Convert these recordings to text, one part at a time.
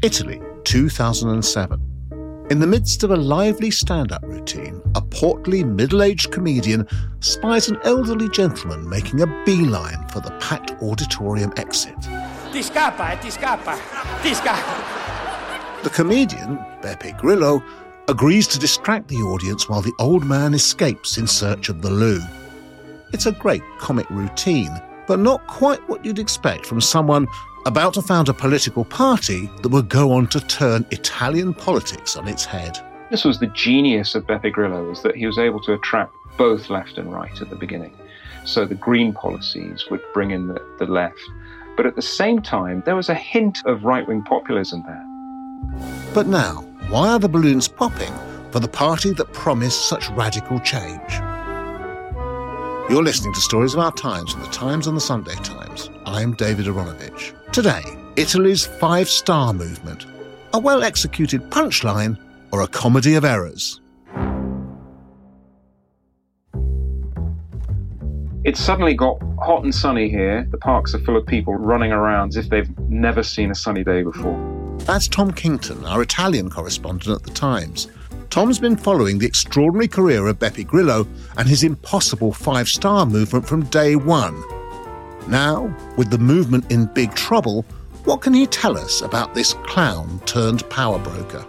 Italy, 2007. In the midst of a lively stand up routine, a portly middle aged comedian spies an elderly gentleman making a beeline for the packed auditorium exit. Ti scappa, eh, ti scappa, ti scappa. The comedian, Beppe Grillo, agrees to distract the audience while the old man escapes in search of the loo. It's a great comic routine, but not quite what you'd expect from someone about to found a political party that would go on to turn Italian politics on its head. This was the genius of Beppe Grillo, is that he was able to attract both left and right at the beginning. So the green policies would bring in the, the left. But at the same time, there was a hint of right wing populism there. But now, why are the balloons popping for the party that promised such radical change? You're listening to Stories of Our Times from the Times and the Sunday Times. I'm David Aaronovitch. Today, Italy's Five Star Movement. A well executed punchline or a comedy of errors? It's suddenly got hot and sunny here. The parks are full of people running around as if they've never seen a sunny day before. That's Tom Kington, our Italian correspondent at the Times. Tom's been following the extraordinary career of Beppe Grillo and his impossible five star movement from day one. Now, with the movement in big trouble, what can he tell us about this clown turned power broker?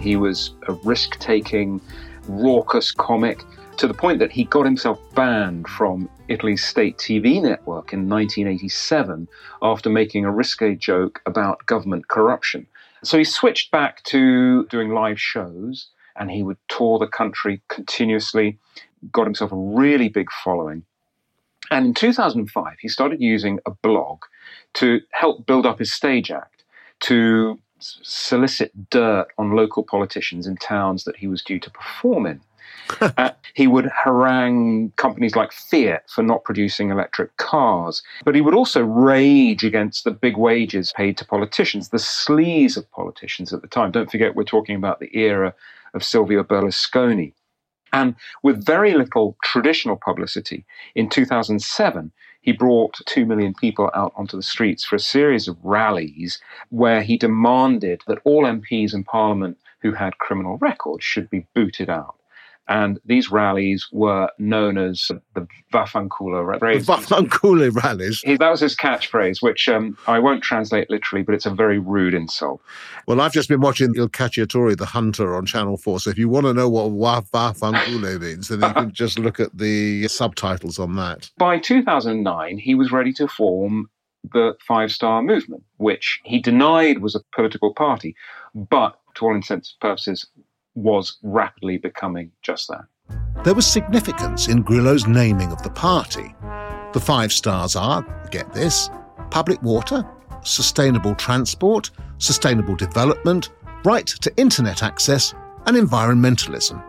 He was a risk taking, raucous comic to the point that he got himself banned from Italy's state TV network in 1987 after making a risque joke about government corruption. So he switched back to doing live shows and he would tour the country continuously, got himself a really big following. And in 2005, he started using a blog to help build up his stage act, to solicit dirt on local politicians in towns that he was due to perform in. uh, he would harangue companies like Fiat for not producing electric cars. But he would also rage against the big wages paid to politicians, the sleaze of politicians at the time. Don't forget, we're talking about the era of Silvio Berlusconi. And with very little traditional publicity, in 2007, he brought 2 million people out onto the streets for a series of rallies where he demanded that all MPs in Parliament who had criminal records should be booted out. And these rallies were known as the Vaffanculo rallies. The rallies. He, that was his catchphrase, which um, I won't translate literally, but it's a very rude insult. Well, I've just been watching Il Cacciatore, The Hunter on Channel 4. So if you want to know what Vaffanculo means, then you can just look at the subtitles on that. By 2009, he was ready to form the Five Star Movement, which he denied was a political party, but to all intents and purposes was rapidly becoming just that. There was significance in Grillo's naming of the party. The five stars are, get this, public water, sustainable transport, sustainable development, right to internet access, and environmentalism.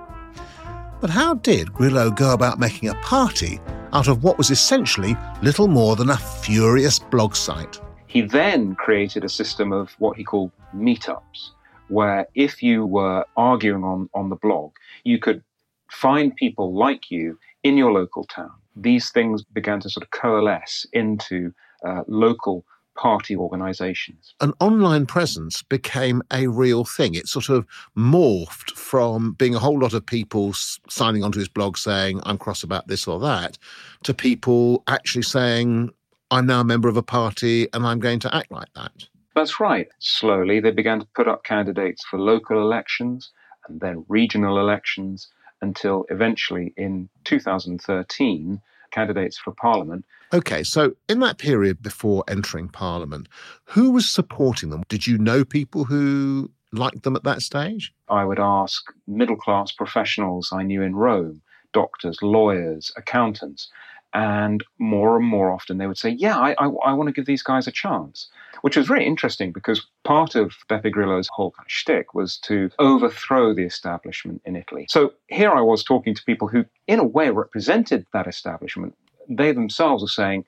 But how did Grillo go about making a party out of what was essentially little more than a furious blog site? He then created a system of what he called meetups, where if you were arguing on, on the blog, you could find people like you in your local town. These things began to sort of coalesce into uh, local party organizations. An online presence became a real thing. It sort of morphed from being a whole lot of people signing onto his blog saying, I'm cross about this or that, to people actually saying, I'm now a member of a party and I'm going to act like that. That's right. Slowly, they began to put up candidates for local elections and then regional elections until eventually in 2013, candidates for parliament. Okay, so in that period before entering parliament, who was supporting them? Did you know people who liked them at that stage? I would ask middle class professionals I knew in Rome, doctors, lawyers, accountants. And more and more often they would say, Yeah, I, I, I want to give these guys a chance. Which was very interesting because part of Beppe Grillo's whole shtick was to overthrow the establishment in Italy. So here I was talking to people who, in a way, represented that establishment. They themselves were saying,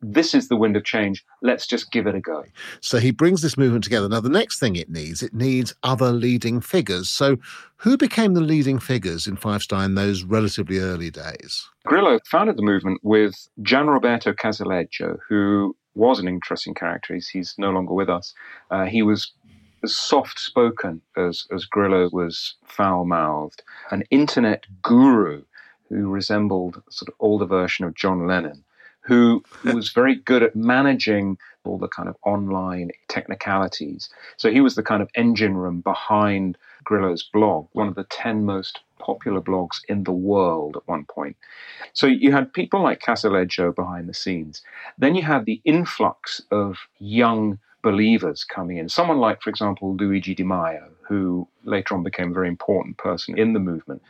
this is the wind of change. Let's just give it a go. So he brings this movement together. Now, the next thing it needs, it needs other leading figures. So, who became the leading figures in Five in those relatively early days? Grillo founded the movement with Gian Roberto Casaleggio, who was an interesting character. He's, he's no longer with us. Uh, he was as soft spoken as, as Grillo was foul mouthed, an internet guru who resembled sort of older version of John Lennon, who was very good at managing all the kind of online technicalities. So he was the kind of engine room behind Grillo's blog, one of the 10 most popular blogs in the world at one point. So you had people like Casaleggio behind the scenes. Then you had the influx of young believers coming in. Someone like, for example, Luigi Di Maio, who later on became a very important person in the movement,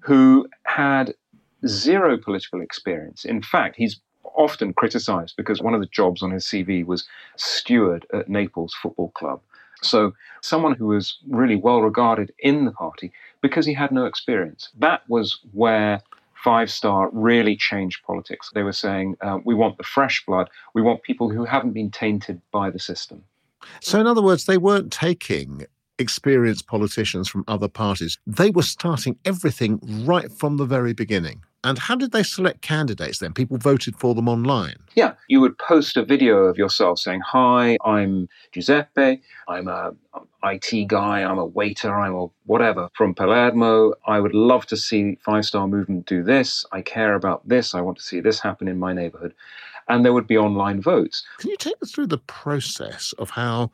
who had zero political experience. In fact, he's often criticized because one of the jobs on his CV was steward at Naples Football Club. So, someone who was really well regarded in the party because he had no experience. That was where Five Star really changed politics. They were saying, uh, we want the fresh blood, we want people who haven't been tainted by the system. So, in other words, they weren't taking experienced politicians from other parties, they were starting everything right from the very beginning. And how did they select candidates then? People voted for them online? Yeah, you would post a video of yourself saying, Hi, I'm Giuseppe. I'm a IT guy. I'm a waiter. I'm a whatever from Palermo. I would love to see Five Star Movement do this. I care about this. I want to see this happen in my neighborhood and there would be online votes. Can you take us through the process of how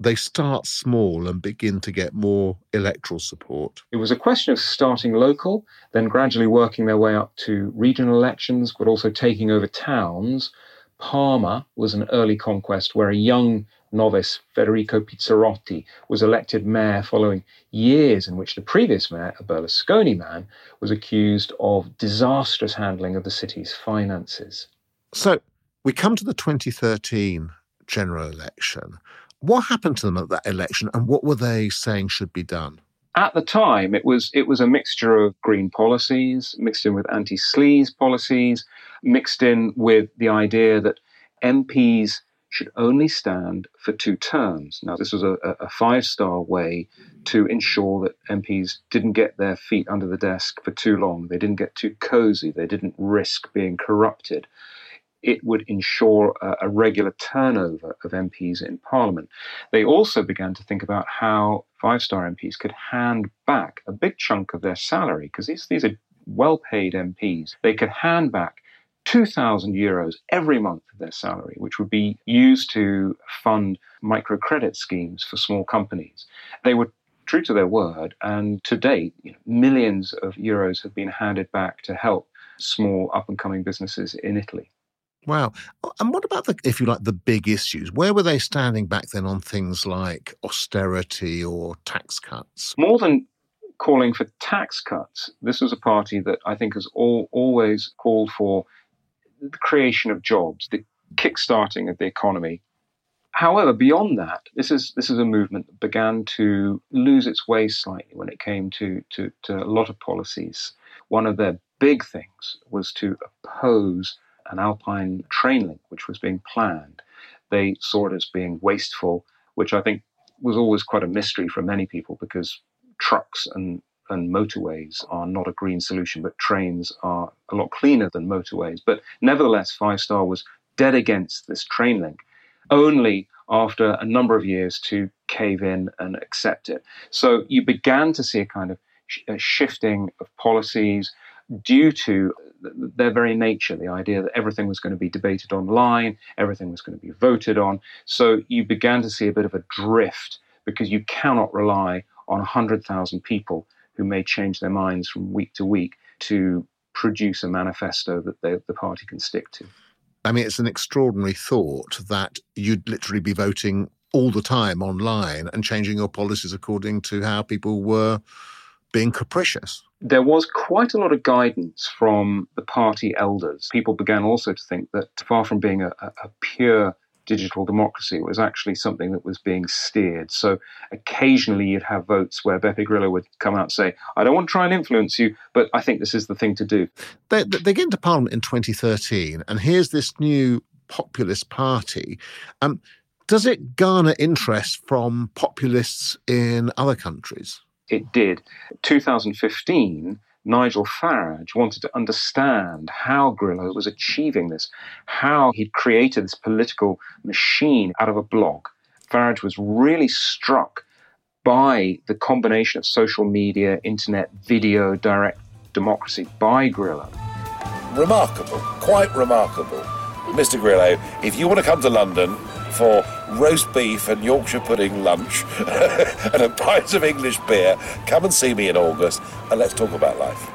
they start small and begin to get more electoral support? It was a question of starting local, then gradually working their way up to regional elections, but also taking over towns. Parma was an early conquest where a young novice, Federico Pizzarotti, was elected mayor following years in which the previous mayor, a Berlusconi man, was accused of disastrous handling of the city's finances. So, we come to the 2013 general election. What happened to them at that election and what were they saying should be done? At the time, it was it was a mixture of green policies, mixed in with anti-sleaze policies, mixed in with the idea that MPs should only stand for two terms. Now, this was a, a five-star way to ensure that MPs didn't get their feet under the desk for too long. They didn't get too cozy. They didn't risk being corrupted it would ensure a, a, regular turnover of MPs in Parliament. They also began to think about how five star MPs could hand back a big chunk of their salary, because these, these are well paid MPs. They could hand back 2,000 euros every month of their salary, which would be used to fund microcredit schemes for small companies. They were true to their word, and to date, you know, millions of euros have been handed back to help small up and coming businesses in Italy. Wow. Oh, and what about the, if you like, the big issues? Where were they standing back then on things like austerity or tax cuts? More than calling for tax cuts, this was a party that I think has all, always called for the creation of jobs, the kickstarting of the economy. However, beyond that, this is this is a movement that began to lose its way slightly when it came to, to, to a lot of policies. One of their big things was to oppose an alpine train link which was being planned. They saw it as being wasteful, which I think was always quite a mystery for many people because trucks and and motorways are not a green solution, but trains are a lot cleaner than motorways. But nevertheless, Five Star was dead against this train link, only after a number of years to cave in and accept it. So you began to see a kind of sh- a shifting of policies due to their very nature, the idea that everything was going to be debated online, everything was going to be voted on. So you began to see a bit of a drift because you cannot rely on 100,000 people who may change their minds from week to week to produce a manifesto that they, the party can stick to. I mean, it's an extraordinary thought that you'd literally be voting all the time online and changing your policies according to how people were being capricious there was quite a lot of guidance from the party elders. People began also to think that far from being a, a, pure digital democracy, it was actually something that was being steered. So occasionally you'd have votes where Beppe Grillo would come out and say, I don't want to try and influence you, but I think this is the thing to do. They, they get into Parliament in 2013, and here's this new populist party. Um, does it garner interest from populists in other countries? It did. 2015, Nigel Farage wanted to understand how Grillo was achieving this, how he'd created this political machine out of a blog. Farage was really struck by the combination of social media, internet, video, direct democracy by Grillo. Remarkable, quite remarkable. Mr. Grillo, if you want to come to London for roast beef and Yorkshire pudding lunch and a pint of English beer, come and see me in August and let's talk about life.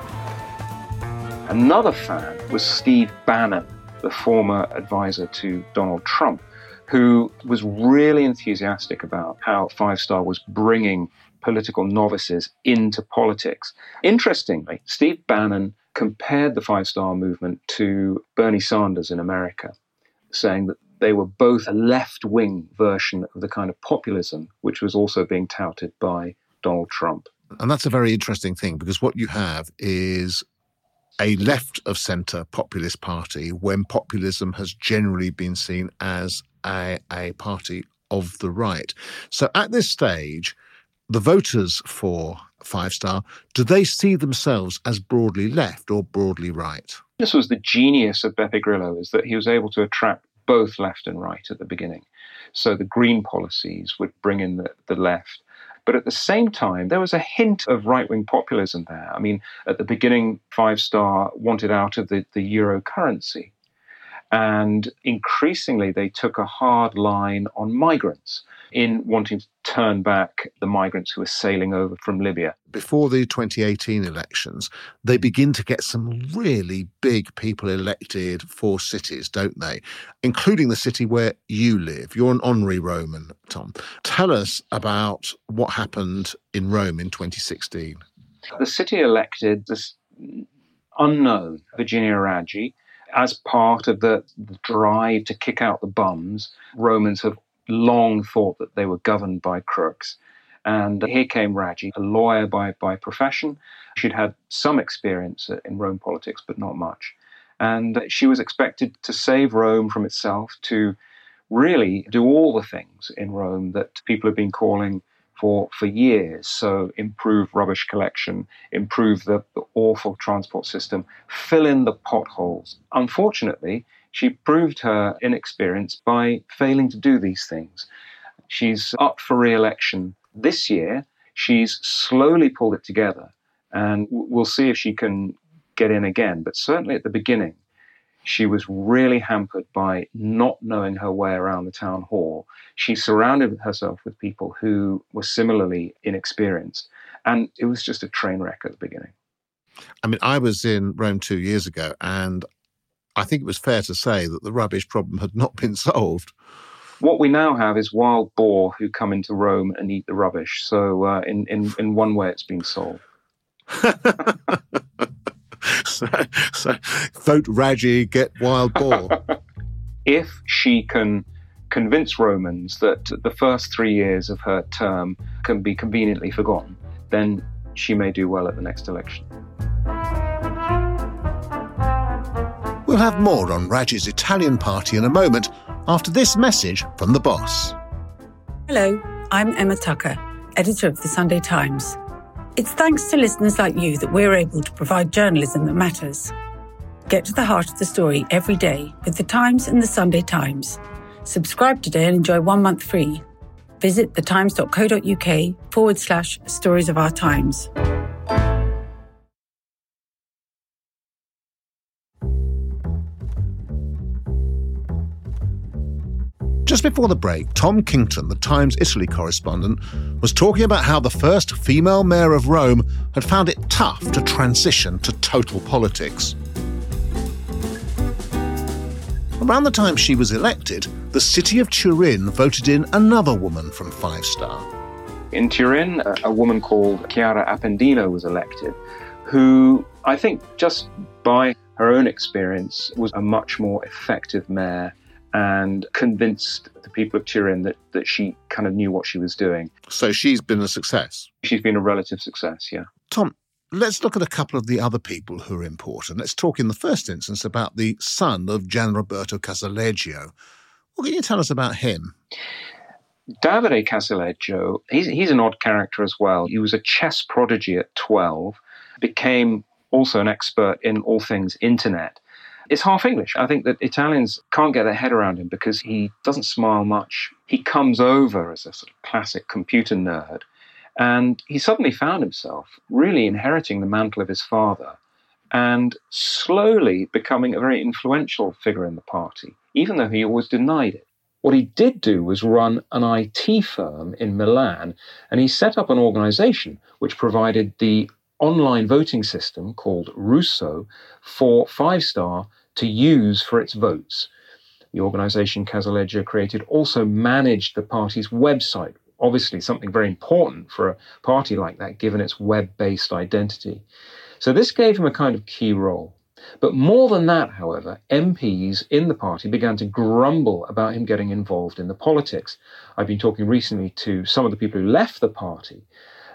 Another fan was Steve Bannon, the former advisor to Donald Trump, who was really enthusiastic about how Five Star was bringing political novices into politics. Interestingly, Steve Bannon compared the Five Star Movement to Bernie Sanders in America, saying that they were both a left wing version of the kind of populism which was also being touted by Donald Trump. And that's a very interesting thing because what you have is a left of centre populist party when populism has generally been seen as a, a party of the right. So at this stage, the voters for Five Star, do they see themselves as broadly left or broadly right? This was the genius of Beppe Grillo, is that he was able to attract both left and right at the beginning. So the green policies would bring in the, the left. But at the same time, there was a hint of right wing populism there. I mean, at the beginning, Five Star wanted out of the, the euro currency. And increasingly, they took a hard line on migrants in wanting to turn back the migrants who were sailing over from Libya. Before the 2018 elections, they begin to get some really big people elected for cities, don't they? Including the city where you live. You're an honorary Roman, Tom. Tell us about what happened in Rome in 2016. The city elected this unknown Virginia Raggi as part of the, the drive to kick out the bums, Romans have long thought that they were governed by crooks. And here came Raggi, a lawyer by, by profession. She'd had some experience in Rome politics, but not much. And she was expected to save Rome from itself, to really do all the things in Rome that people have been calling for, for years. So improve rubbish collection, improve the, the awful transport system, fill in the potholes. Unfortunately, she proved her inexperience by failing to do these things. She's up for re election this year. She's slowly pulled it together, and we'll see if she can get in again. But certainly at the beginning, she was really hampered by not knowing her way around the town hall. She surrounded herself with people who were similarly inexperienced. And it was just a train wreck at the beginning. I mean, I was in Rome two years ago, and I think it was fair to say that the rubbish problem had not been solved. What we now have is wild boar who come into Rome and eat the rubbish. So, uh, in, in, in one way, it's been solved. so, so vote Raggi, get wild boar. if she can convince Romans that the first three years of her term can be conveniently forgotten, then she may do well at the next election. We'll have more on Raggi's Italian party in a moment after this message from the boss. Hello, I'm Emma Tucker, editor of the Sunday Times. It's thanks to listeners like you that we're able to provide journalism that matters. Get to the heart of the story every day with The Times and The Sunday Times. Subscribe today and enjoy one month free. Visit thetimes.co.uk forward slash stories of our times. Just before the break, Tom Kington, the Times Italy correspondent, was talking about how the first female mayor of Rome had found it tough to transition to total politics. Around the time she was elected, the city of Turin voted in another woman from Five Star. In Turin, a woman called Chiara Appendino was elected, who I think just by her own experience was a much more effective mayor and convinced the people of Turin that, that she kind of knew what she was doing. So she's been a success. She's been a relative success, yeah. Tom, let's look at a couple of the other people who are important. Let's talk in the first instance about the son of Gian Roberto Casaleggio. What can you tell us about him? Davide Casaleggio, he's, he's an odd character as well. He was a chess prodigy at 12, became also an expert in all things internet, is half English. I think that Italians can't get their head around him because he doesn't smile much. He comes over as a sort of classic computer nerd. And he suddenly found himself really inheriting the mantle of his father and slowly becoming a very influential figure in the party, even though he always denied it. What he did do was run an IT firm in Milan, and he set up an organization which provided the online voting system called Rousseau for Five Star to use for its votes. The organization Casaleggio created also managed the party's website, obviously something very important for a party like that, given its web based identity. So this gave him a kind of key role. But more than that, however, MPs in the party began to grumble about him getting involved in the politics. I've been talking recently to some of the people who left the party,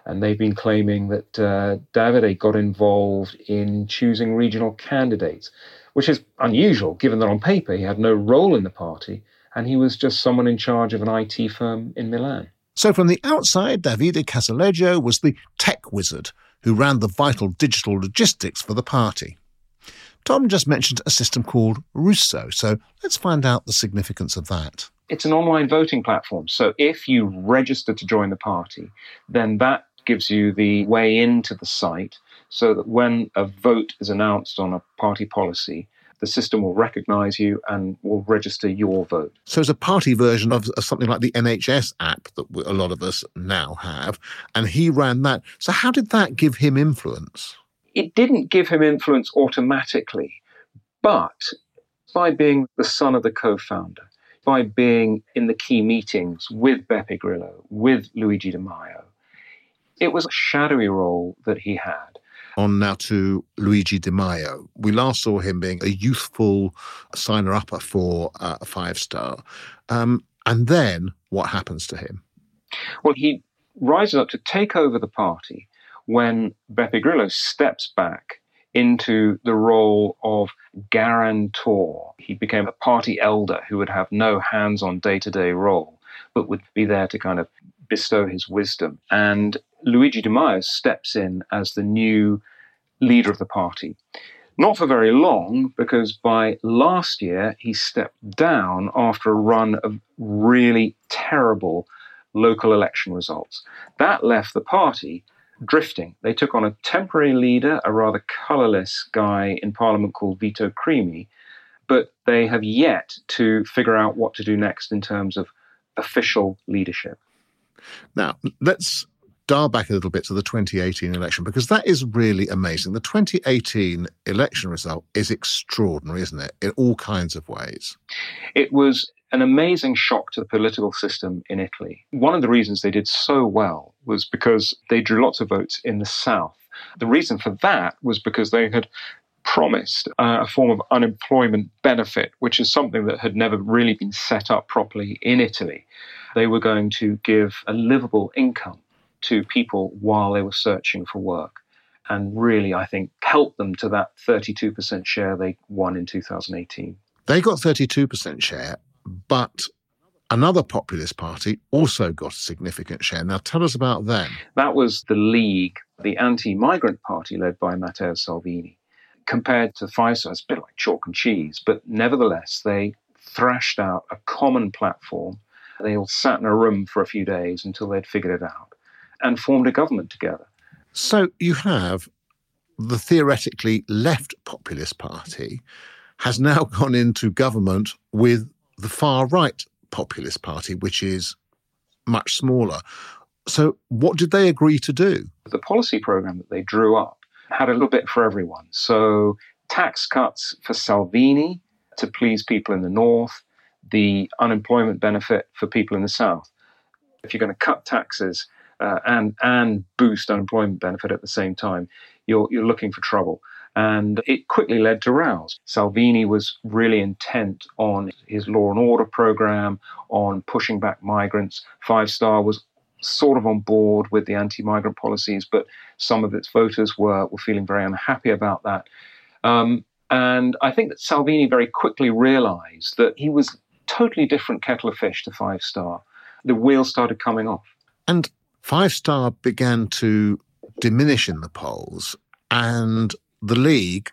and they've been claiming that uh, Davide got involved in choosing regional candidates, which is unusual given that on paper he had no role in the party and he was just someone in charge of an IT firm in Milan. So, from the outside, Davide Casaleggio was the tech wizard who ran the vital digital logistics for the party. Tom just mentioned a system called Rousseau, so let's find out the significance of that. It's an online voting platform. So if you register to join the party, then that gives you the way into the site so that when a vote is announced on a party policy, the system will recognize you and will register your vote. So it's a party version of something like the NHS app that a lot of us now have. And he ran that. So how did that give him influence? It didn't give him influence automatically, but by being the son of the co founder, by being in the key meetings with Beppe Grillo, with Luigi Di Maio, it was a shadowy role that he had on now to Luigi Di Maio. We last saw him being a youthful signer upper for uh, a five star. Um, and then what happens to him? Well, he rises up to take over the party when Beppe Grillo steps back into the role of guarantor. He became a party elder who would have no hands on day to day role, but would be there to kind of bestow his wisdom. And Luigi Di Maio steps in as the new leader of the party. Not for very long, because by last year he stepped down after a run of really terrible local election results. That left the party drifting. They took on a temporary leader, a rather colourless guy in Parliament called Vito Crimi, but they have yet to figure out what to do next in terms of official leadership. Now, let's dial back a little bit to the 2018 election because that is really amazing. The 2018 election result is extraordinary, isn't it, in all kinds of ways? It was an amazing shock to the political system in Italy. One of the reasons they did so well was because they drew lots of votes in the south. The reason for that was because they had promised uh, a form of unemployment benefit, which is something that had never really been set up properly in Italy. They were going to give a livable income to people while they were searching for work. And really, I think, help them to that 32% share they won in 2018. They got 32% share, but another populist party also got a significant share. Now, tell us about them. That was the League, the anti migrant party led by Matteo Salvini. Compared to Five Star, it's a bit like chalk and cheese, but nevertheless, they thrashed out a common platform. They all sat in a room for a few days until they'd figured it out and formed a government together. So you have the theoretically left populist party has now gone into government with the far right populist party, which is much smaller. So, what did they agree to do? The policy program that they drew up had a little bit for everyone. So, tax cuts for Salvini to please people in the north, the unemployment benefit for people in the south. If you're going to cut taxes, uh, and and boost unemployment benefit at the same time, you're you're looking for trouble. And it quickly led to rows. Salvini was really intent on his law and order program, on pushing back migrants. Five Star was sort of on board with the anti-migrant policies, but some of its voters were were feeling very unhappy about that. Um, and I think that Salvini very quickly realized that he was totally different kettle of fish to Five Star. The wheels started coming off. And Five Star began to diminish in the polls, and the League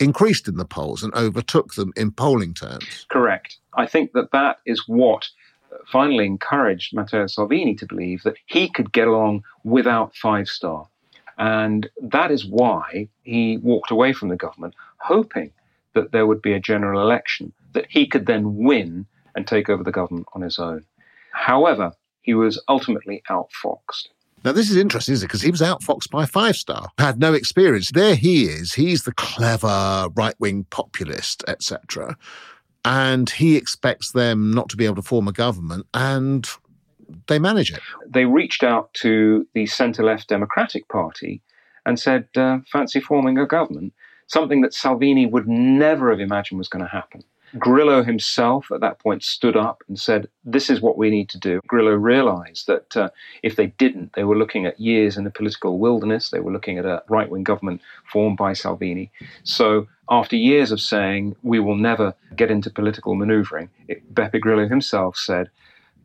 increased in the polls and overtook them in polling terms. Correct. I think that that is what uh, finally encouraged Matteo Salvini to believe that he could get along without Five Star. And that is why he walked away from the government, hoping that there would be a general election that he could then win and take over the government on his own. However, he was ultimately outfoxed. Now, this is interesting, isn't it? Because he was outfoxed by Five Star, had no experience. There he is. He's the clever right wing populist, etc. And he expects them not to be able to form a government, and they manage it. They reached out to the centre left Democratic Party and said, uh, fancy forming a government, something that Salvini would never have imagined was going to happen. Grillo himself at that point stood up and said, This is what we need to do. Grillo realized that uh, if they didn't, they were looking at years in the political wilderness. They were looking at a right wing government formed by Salvini. So, after years of saying, We will never get into political maneuvering, it, Beppe Grillo himself said,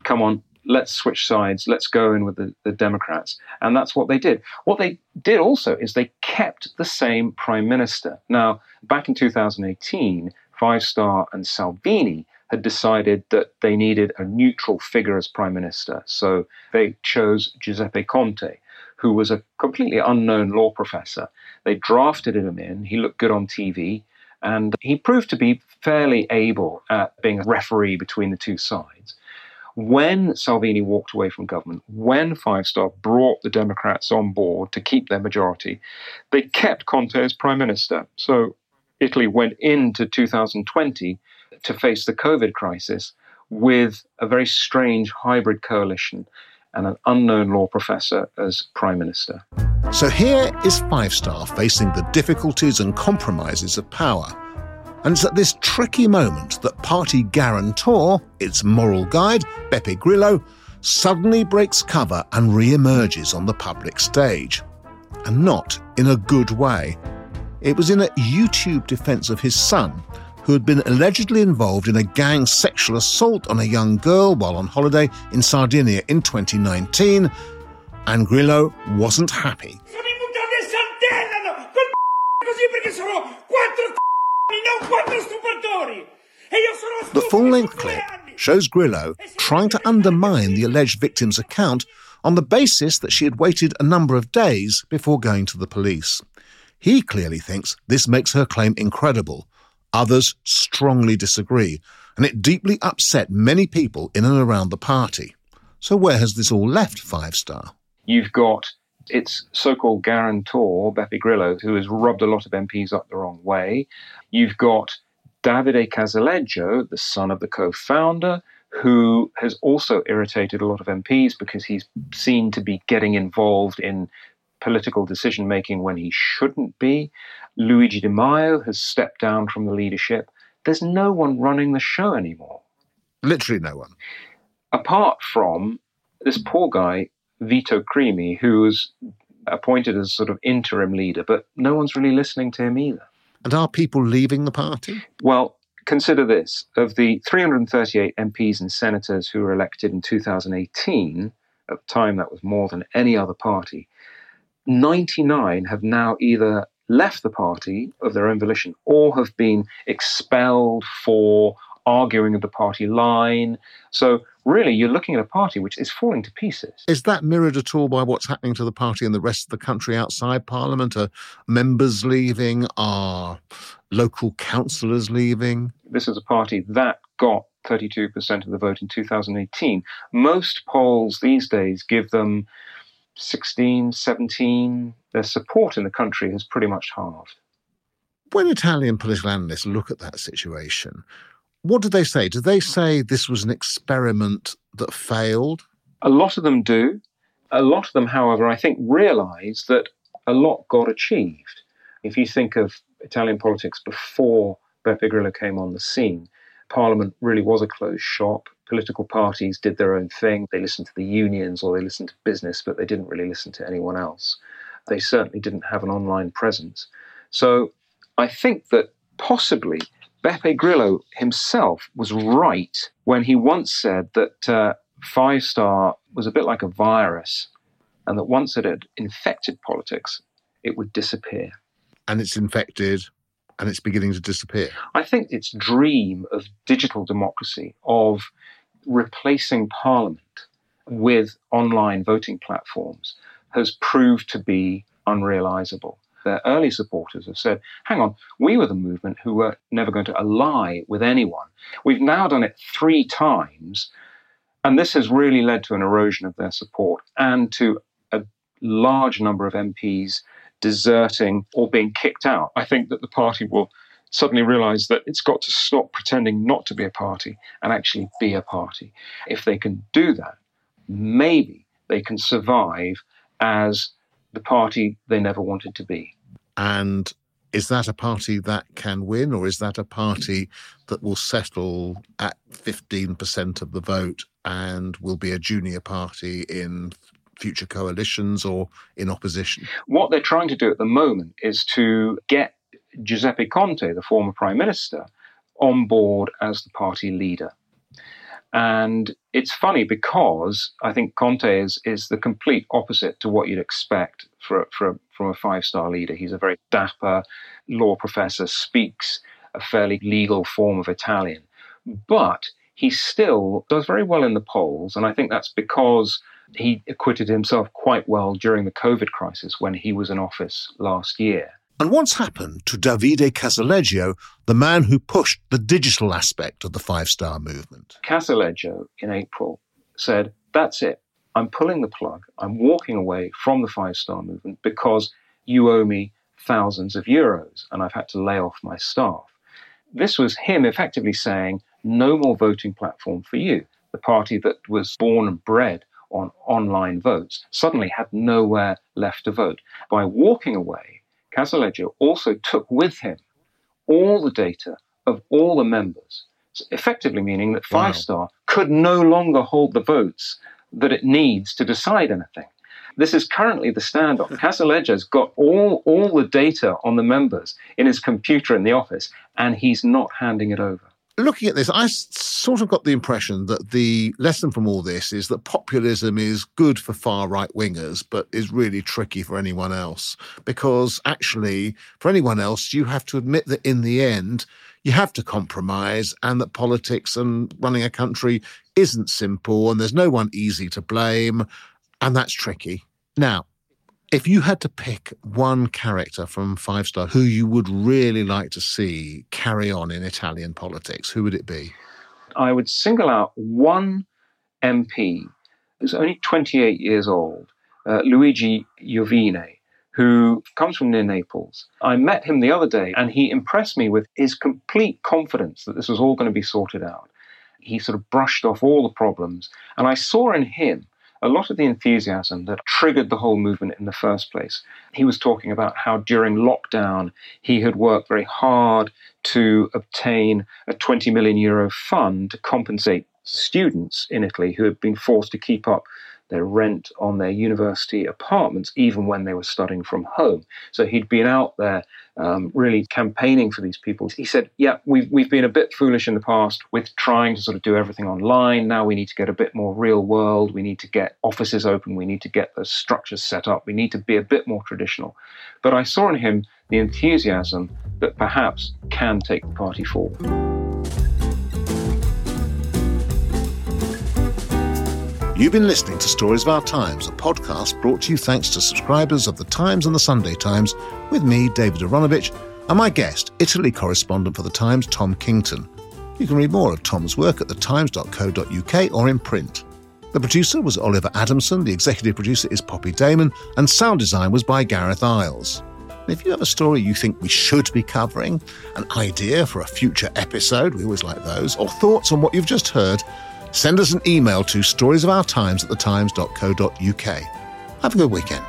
Come on, let's switch sides, let's go in with the, the, Democrats. And that's what they did. What they did also is they kept the same prime minister. Now, back in 2018, Five Star and Salvini had decided that they needed a neutral figure as prime minister. So they chose Giuseppe Conte, who was a completely unknown law professor. They drafted him in. He looked good on TV. And he proved to be fairly able at being a referee between the two sides. When Salvini walked away from government, when Five Star brought the Democrats on board to keep their majority, they kept Conte as prime minister. So Italy went into 2020 to face the COVID crisis with a very strange hybrid coalition and an unknown law professor as prime minister. So here is Five Star facing the difficulties and compromises of power. And it's at this tricky moment that party guarantor, its moral guide, Beppe Grillo, suddenly breaks cover and re emerges on the public stage. And not in a good way. It was in a YouTube defense of his son, who had been allegedly involved in a gang sexual assault on a young girl while on holiday in Sardinia in 2019, and Grillo wasn't happy. The full length clip shows Grillo trying to undermine the alleged victim's account on the basis that she had waited a number of days before going to the police. He clearly thinks this makes her claim incredible. Others strongly disagree, and it deeply upset many people in and around the party. So, where has this all left Five Star? You've got its so called guarantor, Beppe Grillo, who has rubbed a lot of MPs up the wrong way. You've got Davide Casaleggio, the son of the co founder, who has also irritated a lot of MPs because he's seen to be getting involved in political decision making when he shouldn't be. Luigi Di Maio has stepped down from the leadership. There's no one running the show anymore. Literally no one. Apart from this poor guy, Vito Crimi, who was appointed as sort of interim leader, but no one's really listening to him either. And are people leaving the party? Well, consider this of the 338 MPs and senators who were elected in 2018, at the time that was more than any other party, 99 have now either left the party of their own volition or have been expelled for arguing of the party line. So, really, you're looking at a party which is falling to pieces. Is that mirrored at all by what's happening to the party in the rest of the country outside Parliament? Are members leaving? Are local councillors leaving? This is a party that got 32% of the vote in 2018. Most polls these days give them 16, 17, their support in the country has pretty much halved. When Italian political analysts look at that situation, what do they say? Do they say this was an experiment that failed? A lot of them do. A lot of them, however, I think realize that a lot got achieved. If you think of Italian politics before Beppe Grillo came on the scene, Parliament really was a closed shop political parties did their own thing. They listened to the unions or they listened to business, but they didn't really listen to anyone else. They certainly didn't have an online presence. So I think that possibly Beppe Grillo himself was right when he once said that uh, Five Star was a bit like a virus and that once it had infected politics, it would disappear. and it's infected and it's beginning to disappear. I think its dream of digital democracy, of replacing Parliament with online voting platforms, has proved to be unrealizable. Their early supporters have said, hang on, we were the movement who were never going to ally with anyone. We've now done it three times, and this has really led to an erosion of their support and to a large number of MPs deserting or being kicked out. I think that the party will suddenly realize that it's got to stop pretending not to be a party and actually be a party. If they can do that, maybe they can survive as the party they never wanted to be. And is that a party that can win, or is that a party that will settle at 15% of the vote and will be a junior party in future coalitions or in opposition? What they're trying to do at the moment is to get Giuseppe Conte, the former prime minister, on board as the party leader. And it's funny because I think Conte is, is the complete opposite to what you'd expect for, for, from a five star leader. He's a very dapper law professor, speaks a fairly legal form of Italian, but he still does very well in the polls. And I think that's because he acquitted himself quite well during the COVID crisis when he was in office last year. And what's happened to Davide Casaleggio, the man who pushed the digital aspect of the Five Star Movement? Casaleggio in April said, That's it. I'm pulling the plug. I'm walking away from the Five Star Movement because you owe me thousands of euros and I've had to lay off my staff. This was him effectively saying, No more voting platform for you. The party that was born and bred on online votes suddenly had nowhere left to vote. By walking away, Casaleggio also took with him all the data of all the members, effectively meaning that Five Star wow. could no longer hold the votes that it needs to decide anything. This is currently the standoff. Casaleggio's got all, all the data on the members in his computer in the office, and he's not handing it over looking at this, I sort of got the impression that the lesson from all this is that populism is good for far right wingers, but is really tricky for anyone else. Because actually, for anyone else, you have to admit that in the end, you have to compromise and that politics and running a country isn't simple and there's no one easy to blame. And that's tricky. Now, if you had to pick one character from Five Star who you would really like to see carry on in Italian politics, who would it be? I would single out one MP who's only 28 years old, uh, Luigi Iovino, who comes from near Naples. I met him the other day and he impressed me with his complete confidence that this was all going to be sorted out. He sort of brushed off all the problems. And I saw in him a lot of the enthusiasm that triggered the whole movement in the first place. He was talking about how during lockdown he had worked very hard to obtain a 20 million euro fund to compensate students in Italy who had been forced to keep up their rent on their university apartments, even when they were studying from home. So he'd been out there um, really campaigning for these people. He said, Yeah, we've, we've been a bit foolish in the past with trying to sort of do everything online. Now we need to get a bit more real world. We need to get offices open. We need to get the structures set up. We need to be a bit more traditional. But I saw in him the enthusiasm that perhaps can take the party forward. You've been listening to Stories of Our Times, a podcast brought to you thanks to subscribers of The Times and The Sunday Times, with me, David Aaronovitch, and my guest, Italy correspondent for The Times, Tom Kington. You can read more of Tom's work at thetimes.co.uk or in print. The producer was Oliver Adamson, the executive producer is Poppy Damon, and sound design was by Gareth Isles. if you have a story you think we should be covering, an idea for a future episode, we always like those, or thoughts on what you've just heard, send us an email to storiesofourtimes at thetimes.co.uk. Have a good weekend.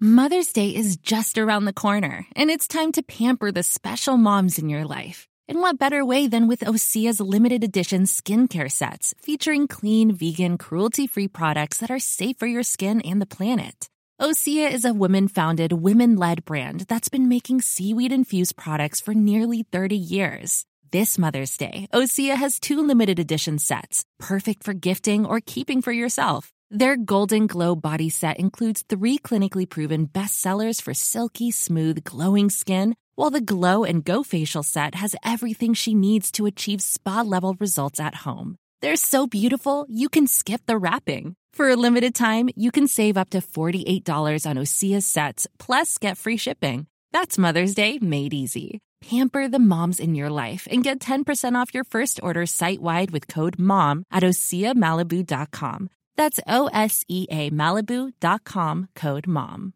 Mother's Day is just around the corner, and it's time to pamper the special moms in your life. And what better way than with Osea's limited edition skincare sets featuring clean, vegan, cruelty free products that are safe for your skin and the planet? Osea is a women founded, women led brand that's been making seaweed infused products for nearly 30 years. This Mother's Day, Osea has two limited edition sets, perfect for gifting or keeping for yourself. Their Golden Glow body set includes three clinically proven bestsellers for silky, smooth, glowing skin, while the Glow and Go facial set has everything she needs to achieve spa level results at home. They're so beautiful, you can skip the wrapping. For a limited time, you can save up to $48 on Osea sets, plus get free shipping. That's Mother's Day made easy. Pamper the moms in your life and get 10% off your first order site wide with code MOM at OseaMalibu.com. That's O S E A Malibu.com code MOM.